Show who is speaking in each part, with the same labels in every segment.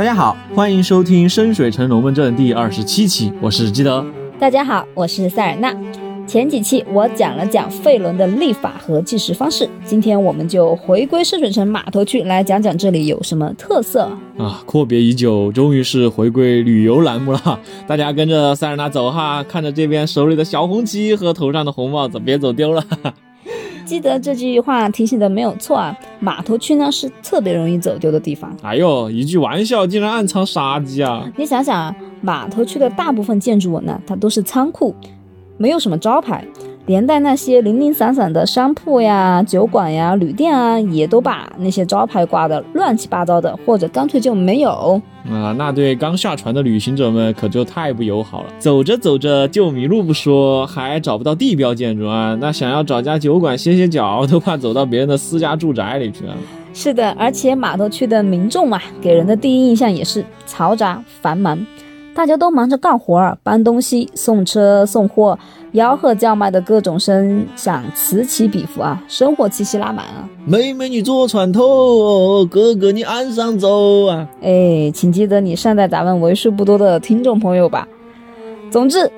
Speaker 1: 大家好，欢迎收听《深水城龙门阵》第二十七期，我是基德。
Speaker 2: 大家好，我是塞尔纳。前几期我讲了讲费伦的历法和计时方式，今天我们就回归深水城码头区来讲讲这里有什么特色
Speaker 1: 啊！阔别已久，终于是回归旅游栏目了，大家跟着塞尔纳走哈，看着这边手里的小红旗和头上的红帽子，别走丢了。
Speaker 2: 记得这句话提醒的没有错啊，码头区呢是特别容易走丢的地方。
Speaker 1: 哎呦，一句玩笑竟然暗藏杀机啊！
Speaker 2: 你想想啊，码头区的大部分建筑物呢，它都是仓库。没有什么招牌，连带那些零零散散的商铺呀、酒馆呀、旅店啊，也都把那些招牌挂的乱七八糟的，或者干脆就没有
Speaker 1: 啊。那对刚下船的旅行者们可就太不友好了，走着走着就迷路不说，还找不到地标建筑啊。那想要找家酒馆歇歇脚，都怕走到别人的私家住宅里去啊。
Speaker 2: 是的，而且码头区的民众嘛，给人的第一印象也是嘈杂繁忙。大家都忙着干活儿、搬东西、送车送货，吆喝叫卖的各种声响此起彼伏啊，生活气息拉满啊！
Speaker 1: 妹妹你坐船头，哥哥你岸上走啊！
Speaker 2: 哎，请记得你善待咱们为数不多的听众朋友吧。总之，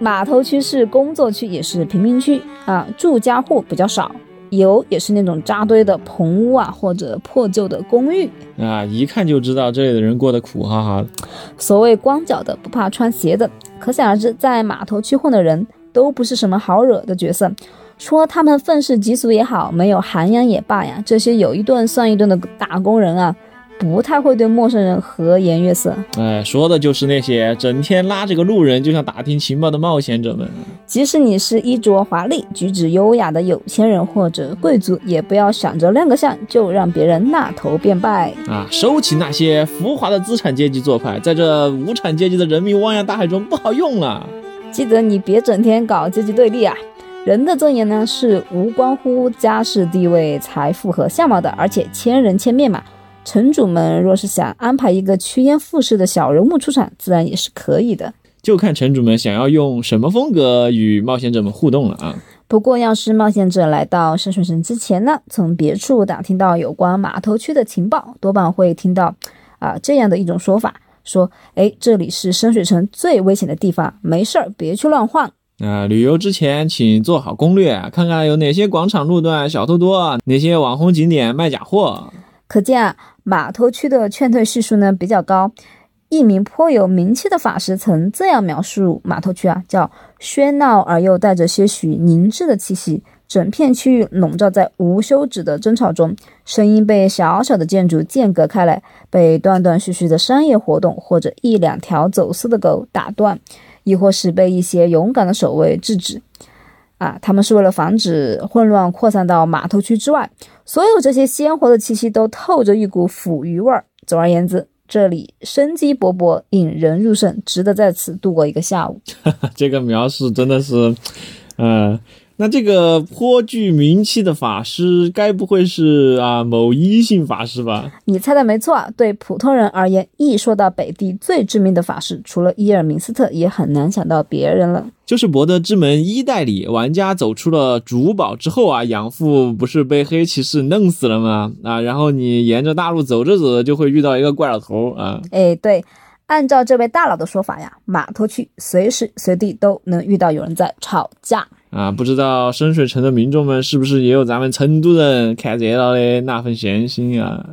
Speaker 2: 码头区是工作区，也是贫民区啊，住家户比较少。有也是那种扎堆的棚屋啊，或者破旧的公寓
Speaker 1: 啊，一看就知道这里的人过得苦哈哈。
Speaker 2: 所谓光脚的不怕穿鞋的，可想而知，在码头区混的人都不是什么好惹的角色。说他们愤世嫉俗也好，没有涵养也罢呀，这些有一顿算一顿的打工人啊。不太会对陌生人和颜悦色，
Speaker 1: 哎，说的就是那些整天拉着个路人就想打听情报的冒险者们。
Speaker 2: 即使你是衣着华丽、举止优雅的有钱人或者贵族，也不要想着亮个相就让别人纳头便拜
Speaker 1: 啊！收起那些浮华的资产阶级做派，在这无产阶级的人民汪洋大海中不好用了。
Speaker 2: 记得你别整天搞阶级对立啊！人的尊严呢是无关乎家世地位、财富和相貌的，而且千人千面嘛。城主们若是想安排一个趋炎附势的小人物出场，自然也是可以的，
Speaker 1: 就看城主们想要用什么风格与冒险者们互动了啊。
Speaker 2: 不过，要是冒险者来到深水城之前呢，从别处打听到有关码头区的情报，多半会听到啊这样的一种说法：说，哎，这里是深水城最危险的地方，没事儿别去乱晃
Speaker 1: 啊。旅游之前，请做好攻略，看看有哪些广场路段小偷多，哪些网红景点卖假货。
Speaker 2: 可见啊。码头区的劝退系数呢比较高，一名颇有名气的法师曾这样描述码头区啊，叫喧闹而又带着些许凝滞的气息，整片区域笼罩在无休止的争吵中，声音被小小的建筑间隔开来，被断断续续的商业活动或者一两条走私的狗打断，亦或是被一些勇敢的守卫制止。啊，他们是为了防止混乱扩散到码头区之外。所有这些鲜活的气息都透着一股腐鱼味儿。总而言之，这里生机勃勃，引人入胜，值得在此度过一个下午。
Speaker 1: 这个描述真的是，嗯。那这个颇具名气的法师，该不会是啊某一姓法师吧？
Speaker 2: 你猜的没错，对普通人而言，一说到北地最知名的法师，除了伊尔明斯特，也很难想到别人了。
Speaker 1: 就是博德之门一代里，玩家走出了主堡之后啊，养父不是被黑骑士弄死了吗？啊，然后你沿着大路走着走着，就会遇到一个怪老头啊。
Speaker 2: 哎，对，按照这位大佬的说法呀，码头区随时随地都能遇到有人在吵架。
Speaker 1: 啊，不知道深水城的民众们是不是也有咱们成都人看热闹的那份闲心啊？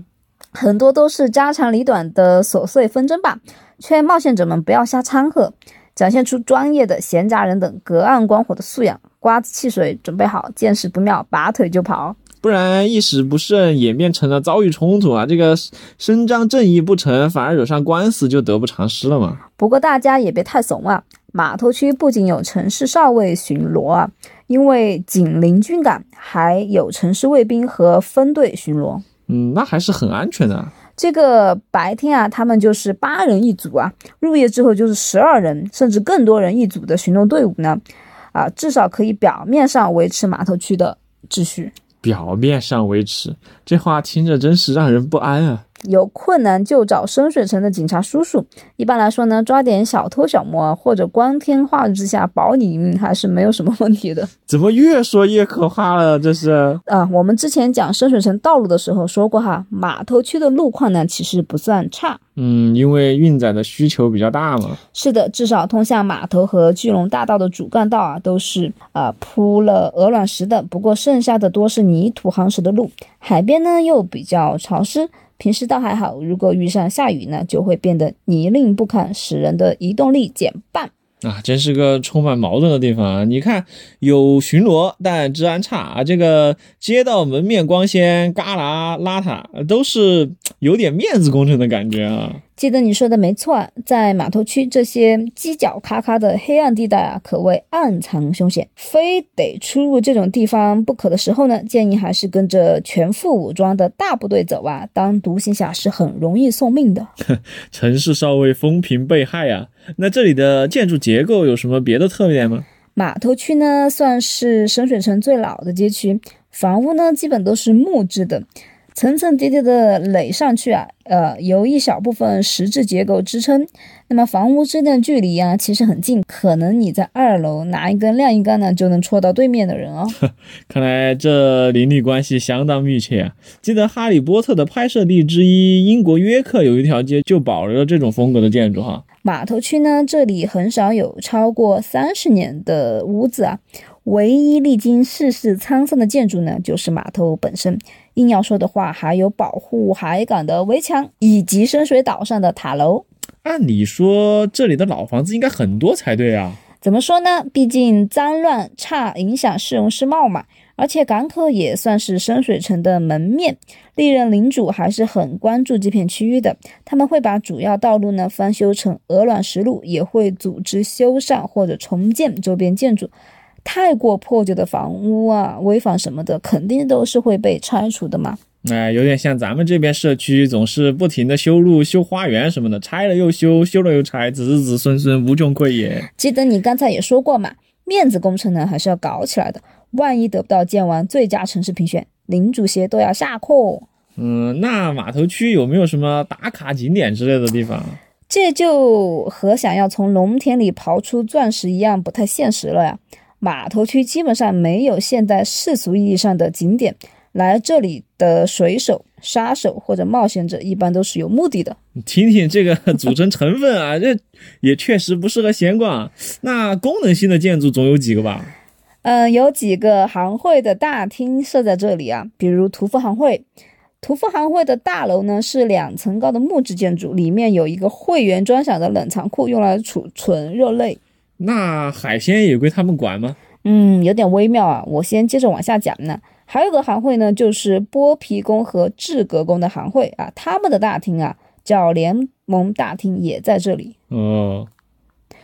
Speaker 2: 很多都是家长里短的琐碎纷争吧。劝冒险者们不要瞎掺和，展现出专业的闲杂人等隔岸观火的素养。瓜子汽水准备好，见势不妙拔腿就跑，
Speaker 1: 不然一时不慎演变成了遭遇冲突啊！这个伸张正义不成，反而惹上官司，就得不偿失了嘛。
Speaker 2: 不过大家也别太怂啊。码头区不仅有城市哨位巡逻啊，因为紧邻军港，还有城市卫兵和分队巡逻。
Speaker 1: 嗯，那还是很安全的。
Speaker 2: 这个白天啊，他们就是八人一组啊；入夜之后就是十二人，甚至更多人一组的巡逻队伍呢。啊，至少可以表面上维持码头区的秩序。
Speaker 1: 表面上维持，这话听着真是让人不安啊。
Speaker 2: 有困难就找深水城的警察叔叔。一般来说呢，抓点小偷小摸啊，或者光天化日之下保你一命，还是没有什么问题的。
Speaker 1: 怎么越说越可怕了？这是
Speaker 2: 啊，我们之前讲深水城道路的时候说过哈，码头区的路况呢其实不算差。
Speaker 1: 嗯，因为运载的需求比较大嘛。
Speaker 2: 是的，至少通向码头和巨龙大道的主干道啊，都是啊铺了鹅卵石的。不过剩下的多是泥土夯实的路。海边呢又比较潮湿，平时倒还好，如果遇上下雨呢，就会变得泥泞不堪，使人的移动力减半。
Speaker 1: 啊，真是个充满矛盾的地方啊！你看，有巡逻，但治安差啊。这个街道门面光鲜，旮旯邋遢，都是有点面子工程的感觉啊。
Speaker 2: 记得你说的没错，在码头区这些犄角旮旯的黑暗地带啊，可谓暗藏凶险。非得出入这种地方不可的时候呢，建议还是跟着全副武装的大部队走啊。当独行侠是很容易送命的。
Speaker 1: 城市稍微风平被害啊。那这里的建筑结构有什么别的特点吗？
Speaker 2: 码头区呢，算是深水城最老的街区，房屋呢基本都是木质的。层层叠叠的垒上去啊，呃，由一小部分石质结构支撑。那么房屋之间的距离啊，其实很近，可能你在二楼拿一根晾衣杆呢，就能戳到对面的人哦。
Speaker 1: 看来这邻里关系相当密切啊！记得《哈利波特》的拍摄地之一英国约克有一条街就保留了这种风格的建筑哈。
Speaker 2: 码头区呢，这里很少有超过三十年的屋子啊。唯一历经世事沧桑的建筑呢，就是码头本身。硬要说的话，还有保护海港的围墙，以及深水岛上的塔楼。
Speaker 1: 按理说，这里的老房子应该很多才对啊。
Speaker 2: 怎么说呢？毕竟脏乱差，影响市容市貌嘛。而且港口也算是深水城的门面，历任领主还是很关注这片区域的。他们会把主要道路呢翻修成鹅卵石路，也会组织修缮或者重建周边建筑。太过破旧的房屋啊、危房什么的，肯定都是会被拆除的嘛。
Speaker 1: 哎，有点像咱们这边社区，总是不停的修路、修花园什么的，拆了又修，修了又拆，子子孙孙无穷匮也。
Speaker 2: 记得你刚才也说过嘛，面子工程呢还是要搞起来的。万一得不到建完最佳城市评选，领主席都要下课。
Speaker 1: 嗯，那码头区有没有什么打卡景点之类的地方？
Speaker 2: 这就和想要从农田里刨出钻石一样，不太现实了呀。码头区基本上没有现代世俗意义上的景点，来这里的水手、杀手或者冒险者一般都是有目的的。
Speaker 1: 听听这个组成成分啊，这也确实不适合闲逛。那功能性的建筑总有几个吧？
Speaker 2: 嗯，有几个行会的大厅设在这里啊，比如屠夫行会。屠夫行会的大楼呢是两层高的木质建筑，里面有一个会员专享的冷藏库，用来储存肉类。
Speaker 1: 那海鲜也归他们管吗？
Speaker 2: 嗯，有点微妙啊。我先接着往下讲呢。还有个行会呢，就是剥皮工和制革工的行会啊。他们的大厅啊，叫联盟大厅，也在这里。
Speaker 1: 哦，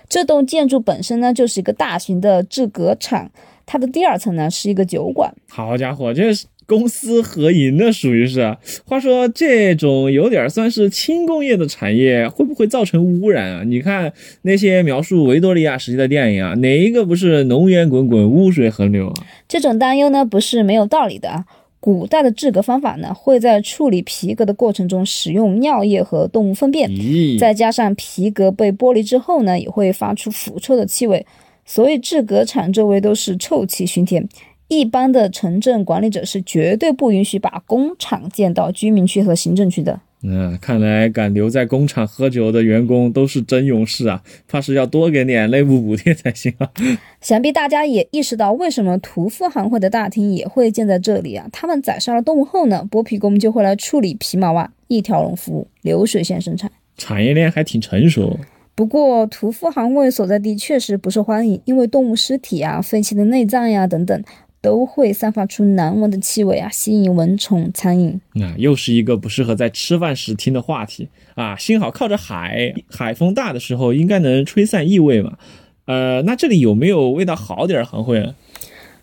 Speaker 2: 这栋建筑本身呢，就是一个大型的制革厂。它的第二层呢，是一个酒馆。
Speaker 1: 好家伙，这是。公私合营的属于是，话说这种有点算是轻工业的产业，会不会造成污染啊？你看那些描述维多利亚时期的电影啊，哪一个不是浓烟滚滚、污水横流啊？
Speaker 2: 这种担忧呢，不是没有道理的啊。古代的制革方法呢，会在处理皮革的过程中使用尿液和动物粪便，再加上皮革被剥离之后呢，也会发出腐臭的气味，所以制革厂周围都是臭气熏天。一般的城镇管理者是绝对不允许把工厂建到居民区和行政区的。
Speaker 1: 嗯，看来敢留在工厂喝酒的员工都是真勇士啊！怕是要多给点内部补贴才行啊。
Speaker 2: 想必大家也意识到，为什么屠夫行会的大厅也会建在这里啊？他们宰杀了动物后呢，剥皮工就会来处理皮毛啊，一条龙服务，流水线生产，
Speaker 1: 产业链还挺成熟。
Speaker 2: 不过，屠夫行会所在地确实不受欢迎，因为动物尸体啊、废弃的内脏呀等等。都会散发出难闻的气味啊，吸引蚊虫、苍蝇。
Speaker 1: 那又是一个不适合在吃饭时听的话题啊！幸好靠着海，海风大的时候应该能吹散异味嘛。呃，那这里有没有味道好点儿行会啊？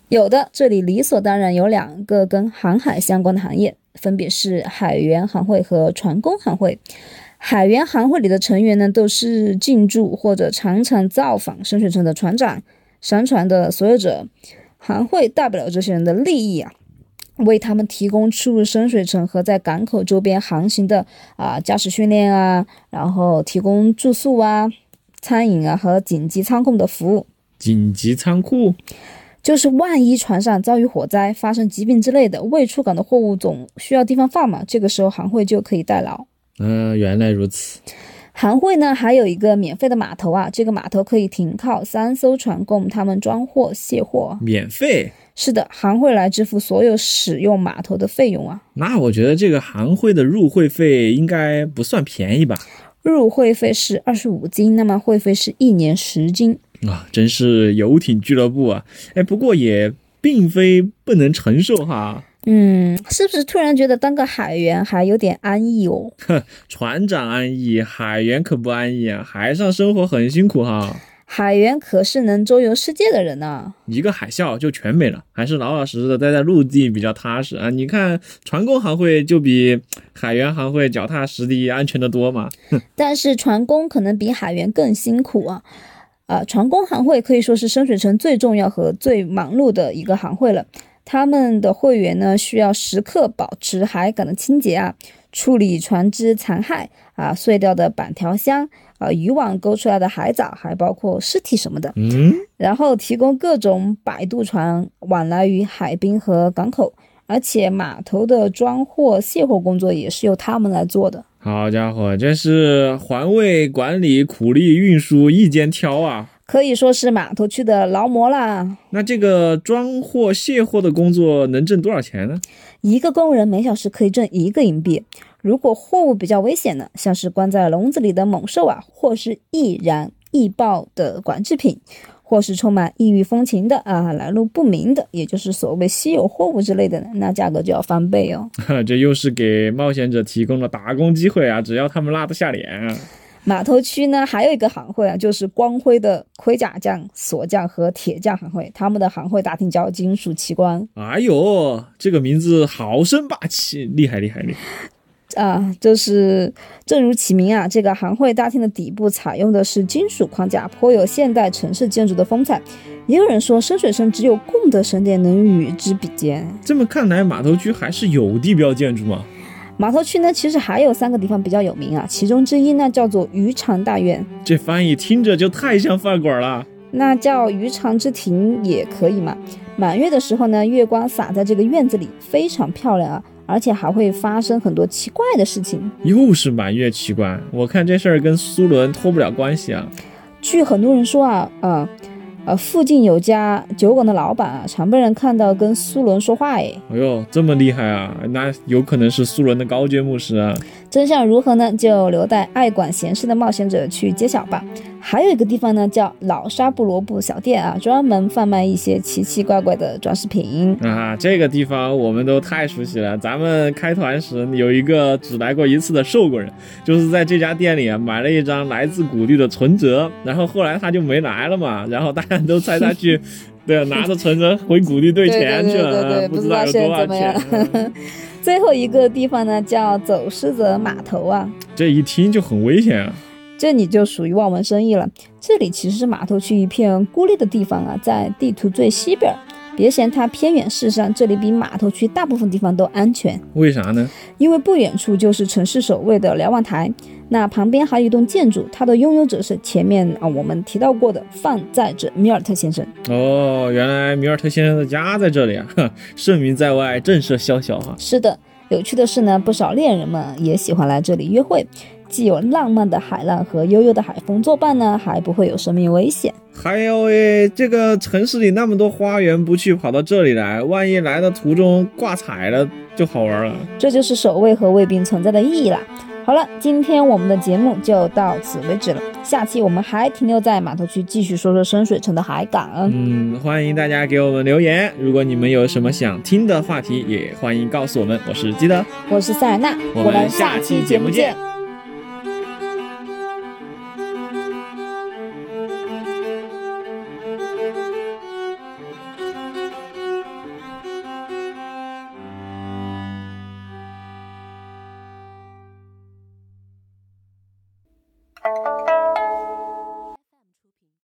Speaker 2: 有的，这里理所当然有两个跟航海相关的行业，分别是海员行会和船工行会。海员行会里的成员呢，都是进驻或者常常造访深水城的船长、商船的所有者。行会代表了这些人的利益啊，为他们提供出入深水城和在港口周边航行的啊驾驶训练啊，然后提供住宿啊、餐饮啊和紧急仓库的服务。
Speaker 1: 紧急仓库
Speaker 2: 就是万一船上遭遇火灾、发生疾病之类的，未出港的货物总需要地方放嘛，这个时候行会就可以代劳。
Speaker 1: 嗯、原来如此。
Speaker 2: 行会呢还有一个免费的码头啊，这个码头可以停靠三艘船供他们装货卸货。
Speaker 1: 免费？
Speaker 2: 是的，行会来支付所有使用码头的费用啊。
Speaker 1: 那我觉得这个行会的入会费应该不算便宜吧？
Speaker 2: 入会费是二十五金，那么会费是一年十金。
Speaker 1: 啊，真是游艇俱乐部啊！哎，不过也并非不能承受哈。
Speaker 2: 嗯，是不是突然觉得当个海员还有点安逸哦？
Speaker 1: 船长安逸，海员可不安逸啊！海上生活很辛苦哈。
Speaker 2: 海员可是能周游世界的人呢、
Speaker 1: 一个海啸就全没了，还是老老实实的待在陆地比较踏实啊！你看船工行会就比海员行会脚踏实地、安全的多嘛。
Speaker 2: 但是船工可能比海员更辛苦啊。啊，船工行会可以说是深水城最重要和最忙碌的一个行会了。他们的会员呢，需要时刻保持海港的清洁啊，处理船只残骸啊、碎掉的板条箱啊、渔网勾出来的海藻，还包括尸体什么的。
Speaker 1: 嗯，
Speaker 2: 然后提供各种摆渡船往来于海滨和港口，而且码头的装货卸货工作也是由他们来做的。
Speaker 1: 好家伙，这是环卫管理、苦力运输一肩挑啊！
Speaker 2: 可以说是码头区的劳模啦。
Speaker 1: 那这个装货卸货的工作能挣多少钱呢？
Speaker 2: 一个工人每小时可以挣一个银币。如果货物比较危险呢，像是关在笼子里的猛兽啊，或是易燃易爆的管制品，或是充满异域风情的啊，来路不明的，也就是所谓稀有货物之类的呢，那价格就要翻倍哦。
Speaker 1: 这又是给冒险者提供了打工机会啊！只要他们拉得下脸啊！
Speaker 2: 码头区呢还有一个行会啊，就是光辉的盔甲匠、锁匠和铁匠行会，他们的行会大厅叫金属奇观
Speaker 1: 哎呦，这个名字好生霸气，厉害厉害厉害！
Speaker 2: 啊，就是正如其名啊，这个行会大厅的底部采用的是金属框架，颇有现代城市建筑的风采。也有人说，深水城只有贡德神殿能与之比肩。
Speaker 1: 这么看来，码头区还是有地标建筑嘛？
Speaker 2: 码头区呢，其实还有三个地方比较有名啊，其中之一呢叫做鱼场大院，
Speaker 1: 这翻译听着就太像饭馆了。
Speaker 2: 那叫鱼场之庭也可以嘛。满月的时候呢，月光洒在这个院子里，非常漂亮啊，而且还会发生很多奇怪的事情。
Speaker 1: 又是满月奇观，我看这事儿跟苏伦脱不了关系啊。
Speaker 2: 据很多人说啊，呃，呃，附近有家酒馆的老板啊，常被人看到跟苏伦说话，哎，
Speaker 1: 哎呦，这么厉害啊！那有可能是苏伦的高阶牧师啊。
Speaker 2: 真相如何呢？就留待爱管闲事的冒险者去揭晓吧。还有一个地方呢，叫老沙布罗布小店啊，专门贩卖一些奇奇怪怪的装饰品。
Speaker 1: 啊，这个地方我们都太熟悉了。咱们开团时有一个只来过一次的瘦过人，就是在这家店里啊买了一张来自古地的存折，然后后来他就没来了嘛，然后大家都猜他去，对，拿着存折回古地兑钱去了，
Speaker 2: 对对不知道现在怎么样
Speaker 1: 钱。
Speaker 2: 最后一个地方呢，叫走失者码头啊，
Speaker 1: 这一听就很危险啊！
Speaker 2: 这里就属于望文生义了。这里其实是码头区一片孤立的地方啊，在地图最西边儿。别嫌它偏远，事实上这里比码头区大部分地方都安全，
Speaker 1: 为啥呢？
Speaker 2: 因为不远处就是城市守卫的瞭望台，那旁边还有一栋建筑，它的拥有者是前面啊我们提到过的放债者米尔特先生。
Speaker 1: 哦，原来米尔特先生的家在这里啊！哼 盛名在外，震慑宵小哈。
Speaker 2: 是的，有趣的是呢，不少恋人们也喜欢来这里约会，既有浪漫的海浪和悠悠的海风作伴呢，还不会有生命危险。
Speaker 1: 还有诶，这个城市里那么多花园，不去跑到这里来，万一来的途中挂彩了，就好玩了。
Speaker 2: 这就是守卫和卫兵存在的意义啦。好了，今天我们的节目就到此为止了。下期我们还停留在码头区，继续说说深水城的海港。
Speaker 1: 嗯，欢迎大家给我们留言，如果你们有什么想听的话题，也欢迎告诉我们。我是基德，
Speaker 2: 我是塞尔纳，
Speaker 1: 我们下期节目见。